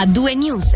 a due news.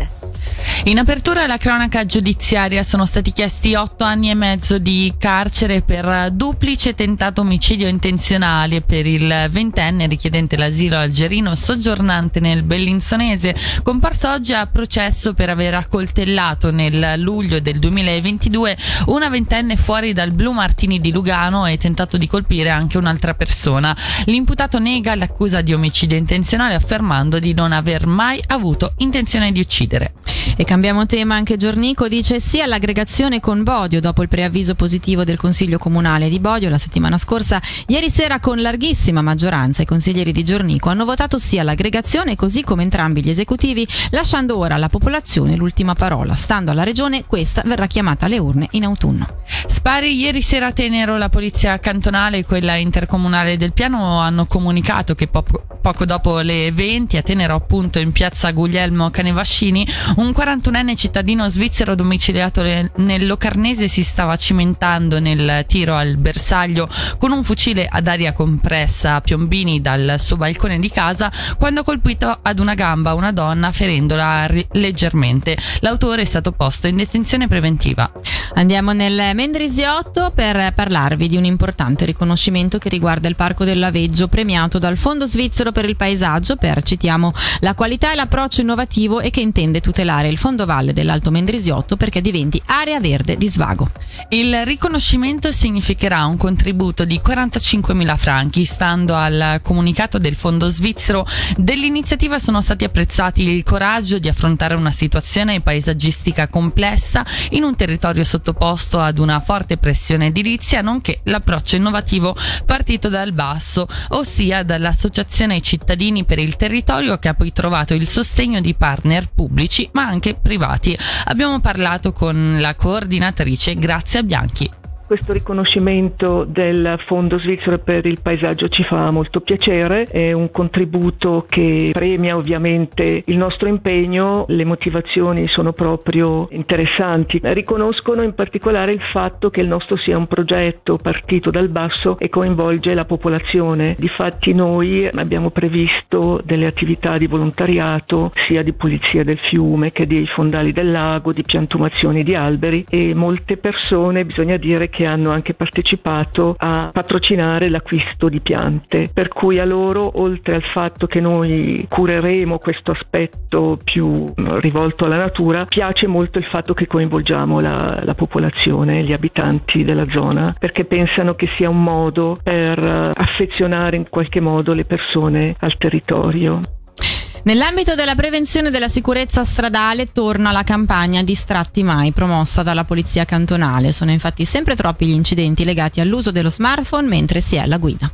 In apertura alla cronaca giudiziaria sono stati chiesti otto anni e mezzo di carcere per duplice tentato omicidio intenzionale per il ventenne richiedente l'asilo algerino soggiornante nel Bellinzonese, comparso oggi a processo per aver accoltellato nel luglio del 2022 una ventenne fuori dal Blue Martini di Lugano e tentato di colpire anche un'altra persona. L'imputato nega l'accusa di omicidio intenzionale affermando di non aver mai avuto intenzione di uccidere. E cambiamo tema, anche Giornico dice sì all'aggregazione con Bodio dopo il preavviso positivo del Consiglio Comunale di Bodio la settimana scorsa. Ieri sera con larghissima maggioranza i consiglieri di Giornico hanno votato sì all'aggregazione così come entrambi gli esecutivi, lasciando ora alla popolazione l'ultima parola. Stando alla regione, questa verrà chiamata alle urne in autunno. Spari ieri sera Tenero la polizia cantonale e quella intercomunale del piano hanno comunicato che poco, poco dopo le 20 a Tenero appunto in piazza Guglielmo Canevascini un 41enne cittadino svizzero domiciliato nel Locarnese si stava cimentando nel tiro al bersaglio con un fucile ad aria compressa a piombini dal suo balcone di casa quando ha colpito ad una gamba una donna ferendola leggermente. L'autore è stato posto in detenzione preventiva. Andiamo nel Mendrisiotto per parlarvi di un importante riconoscimento che riguarda il Parco del Laveggio premiato dal Fondo Svizzero per il Paesaggio per, citiamo, la qualità e l'approccio innovativo e che intende tutelare il fondovalle dell'Alto Mendrisiotto perché diventi area verde di svago. Il riconoscimento significherà un contributo di 45.000 franchi. Stando al comunicato del fondo svizzero, dell'iniziativa sono stati apprezzati il coraggio di affrontare una situazione paesaggistica complessa in un territorio sottoposto ad una forte pressione edilizia, nonché l'approccio innovativo partito dal basso, ossia dall'Associazione cittadini per il territorio che ha poi trovato il sostegno di partner pubblici ma anche privati. Abbiamo parlato con la coordinatrice Grazia Bianchi. Questo riconoscimento del Fondo svizzero per il paesaggio ci fa molto piacere, è un contributo che premia ovviamente il nostro impegno, le motivazioni sono proprio interessanti. Riconoscono in particolare il fatto che il nostro sia un progetto partito dal basso e coinvolge la popolazione. Difatti noi abbiamo previsto delle attività di volontariato sia di pulizia del fiume che dei fondali del lago, di piantumazioni di alberi e molte persone bisogna dire che hanno anche partecipato a patrocinare l'acquisto di piante, per cui a loro, oltre al fatto che noi cureremo questo aspetto più rivolto alla natura, piace molto il fatto che coinvolgiamo la, la popolazione, gli abitanti della zona, perché pensano che sia un modo per affezionare in qualche modo le persone al territorio. Nell'ambito della prevenzione della sicurezza stradale torna la campagna Distratti Mai promossa dalla Polizia Cantonale. Sono infatti sempre troppi gli incidenti legati all'uso dello smartphone mentre si è alla guida.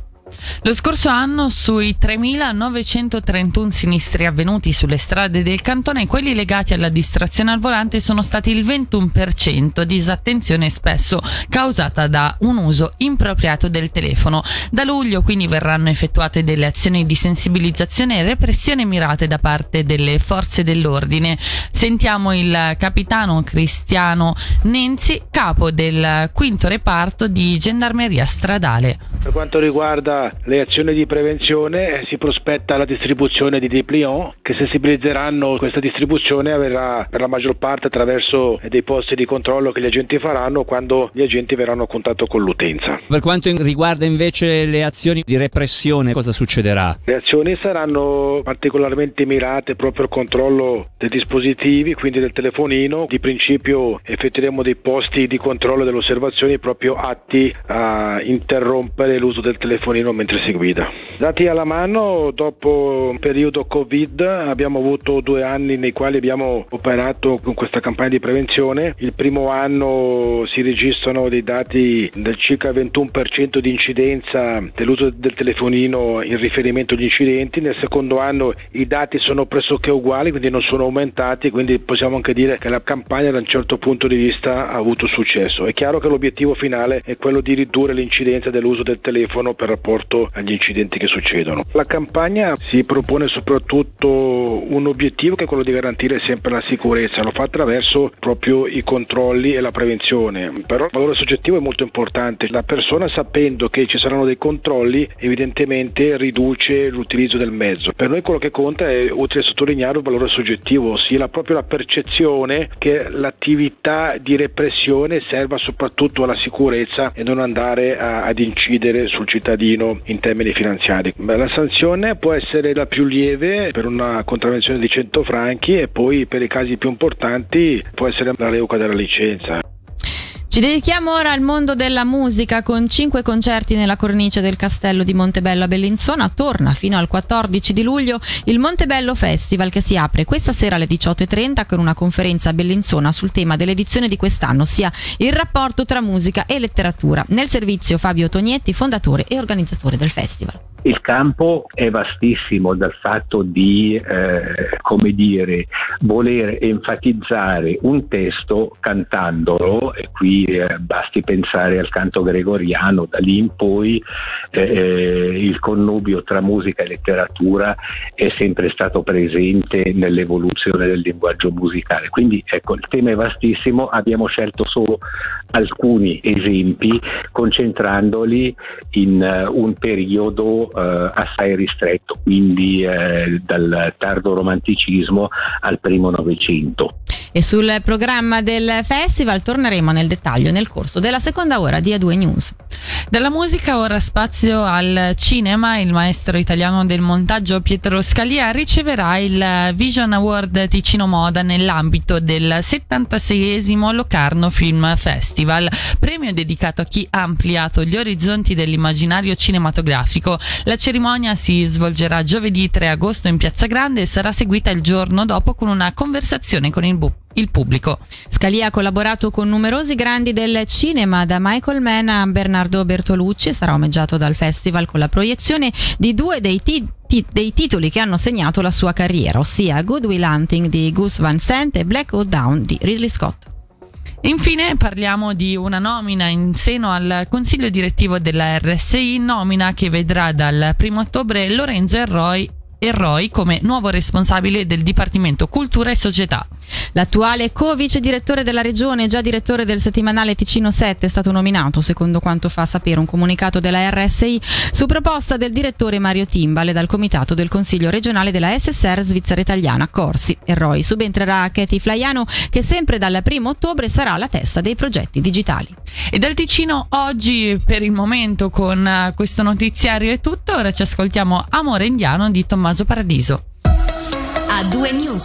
Lo scorso anno sui 3.931 sinistri avvenuti sulle strade del cantone, quelli legati alla distrazione al volante sono stati il 21%, disattenzione spesso causata da un uso impropriato del telefono. Da luglio quindi verranno effettuate delle azioni di sensibilizzazione e repressione mirate da parte delle forze dell'ordine. Sentiamo il capitano Cristiano Nenzi, capo del quinto reparto di gendarmeria stradale. Per quanto riguarda le azioni di prevenzione si prospetta la distribuzione di dépliant che sensibilizzeranno questa distribuzione avverrà per la maggior parte attraverso dei posti di controllo che gli agenti faranno quando gli agenti verranno a contatto con l'utenza. Per quanto riguarda invece le azioni di repressione cosa succederà? Le azioni saranno particolarmente mirate proprio al controllo dei dispositivi, quindi del telefonino. Di principio effettueremo dei posti di controllo delle osservazioni proprio atti a interrompere l'uso del telefonino mentre si guida. Dati alla mano, dopo un periodo Covid abbiamo avuto due anni nei quali abbiamo operato con questa campagna di prevenzione. Il primo anno si registrano dei dati del circa 21% di incidenza dell'uso del telefonino in riferimento agli incidenti, nel secondo anno i dati sono pressoché uguali, quindi non sono aumentati, quindi possiamo anche dire che la campagna da un certo punto di vista ha avuto successo. È chiaro che l'obiettivo finale è quello di ridurre l'incidenza dell'uso del telefono per rapporto agli incidenti che succedono. La campagna si propone soprattutto un obiettivo che è quello di garantire sempre la sicurezza, lo fa attraverso proprio i controlli e la prevenzione, però il valore soggettivo è molto importante, la persona sapendo che ci saranno dei controlli evidentemente riduce l'utilizzo del mezzo. Per noi quello che conta è utile sottolineare il valore soggettivo, ossia proprio la percezione che l'attività di repressione serva soprattutto alla sicurezza e non andare a, ad incidere sul cittadino in termini finanziari. La sanzione può essere la più lieve per una contravvenzione di 100 franchi e poi per i casi più importanti può essere la revoca della licenza. Ci dedichiamo ora al mondo della musica con cinque concerti nella cornice del castello di Montebello a Bellinzona. Torna fino al 14 di luglio il Montebello Festival che si apre questa sera alle 18.30 con una conferenza a Bellinzona sul tema dell'edizione di quest'anno, ossia il rapporto tra musica e letteratura. Nel servizio Fabio Tognetti, fondatore e organizzatore del festival. Il campo è vastissimo dal fatto di, eh, come dire, voler enfatizzare un testo cantandolo, e qui eh, basti pensare al canto gregoriano, da lì in poi eh, eh, il connubio tra musica e letteratura è sempre stato presente nell'evoluzione del linguaggio musicale. Quindi ecco, il tema è vastissimo, abbiamo scelto solo alcuni esempi concentrandoli in uh, un periodo eh, assai ristretto, quindi eh, dal tardo romanticismo al primo Novecento. E sul programma del festival torneremo nel dettaglio nel corso della seconda ora di A2 News. Dalla musica ora spazio al cinema, il maestro italiano del montaggio Pietro Scalia riceverà il Vision Award Ticino Moda nell'ambito del 76esimo Locarno Film Festival, premio dedicato a chi ha ampliato gli orizzonti dell'immaginario cinematografico. La cerimonia si svolgerà giovedì 3 agosto in Piazza Grande e sarà seguita il giorno dopo con una conversazione con il BUP il pubblico. Scalia ha collaborato con numerosi grandi del cinema, da Michael Mann a Bernardo Bertolucci, sarà omaggiato dal festival con la proiezione di due dei, ti- ti- dei titoli che hanno segnato la sua carriera, ossia Good Will Hunting di Gus Van Sant e Black Hawk Down di Ridley Scott. Infine parliamo di una nomina in seno al consiglio direttivo della RSI, nomina che vedrà dal 1 ottobre Lorenzo Erroi e Roy come nuovo responsabile del Dipartimento Cultura e Società. L'attuale co-vice direttore della regione, già direttore del settimanale Ticino 7, è stato nominato, secondo quanto fa sapere un comunicato della RSI, su proposta del direttore Mario Timbale dal comitato del Consiglio regionale della SSR Svizzera Italiana Corsi. E Roy subentrerà a Katie Flaiano, che sempre dal 1 ottobre sarà alla testa dei progetti digitali. E dal Ticino oggi, per il momento, con questo notiziario è tutto. Ora ci ascoltiamo Amore Indiano di Tommaso Paradiso. A due news.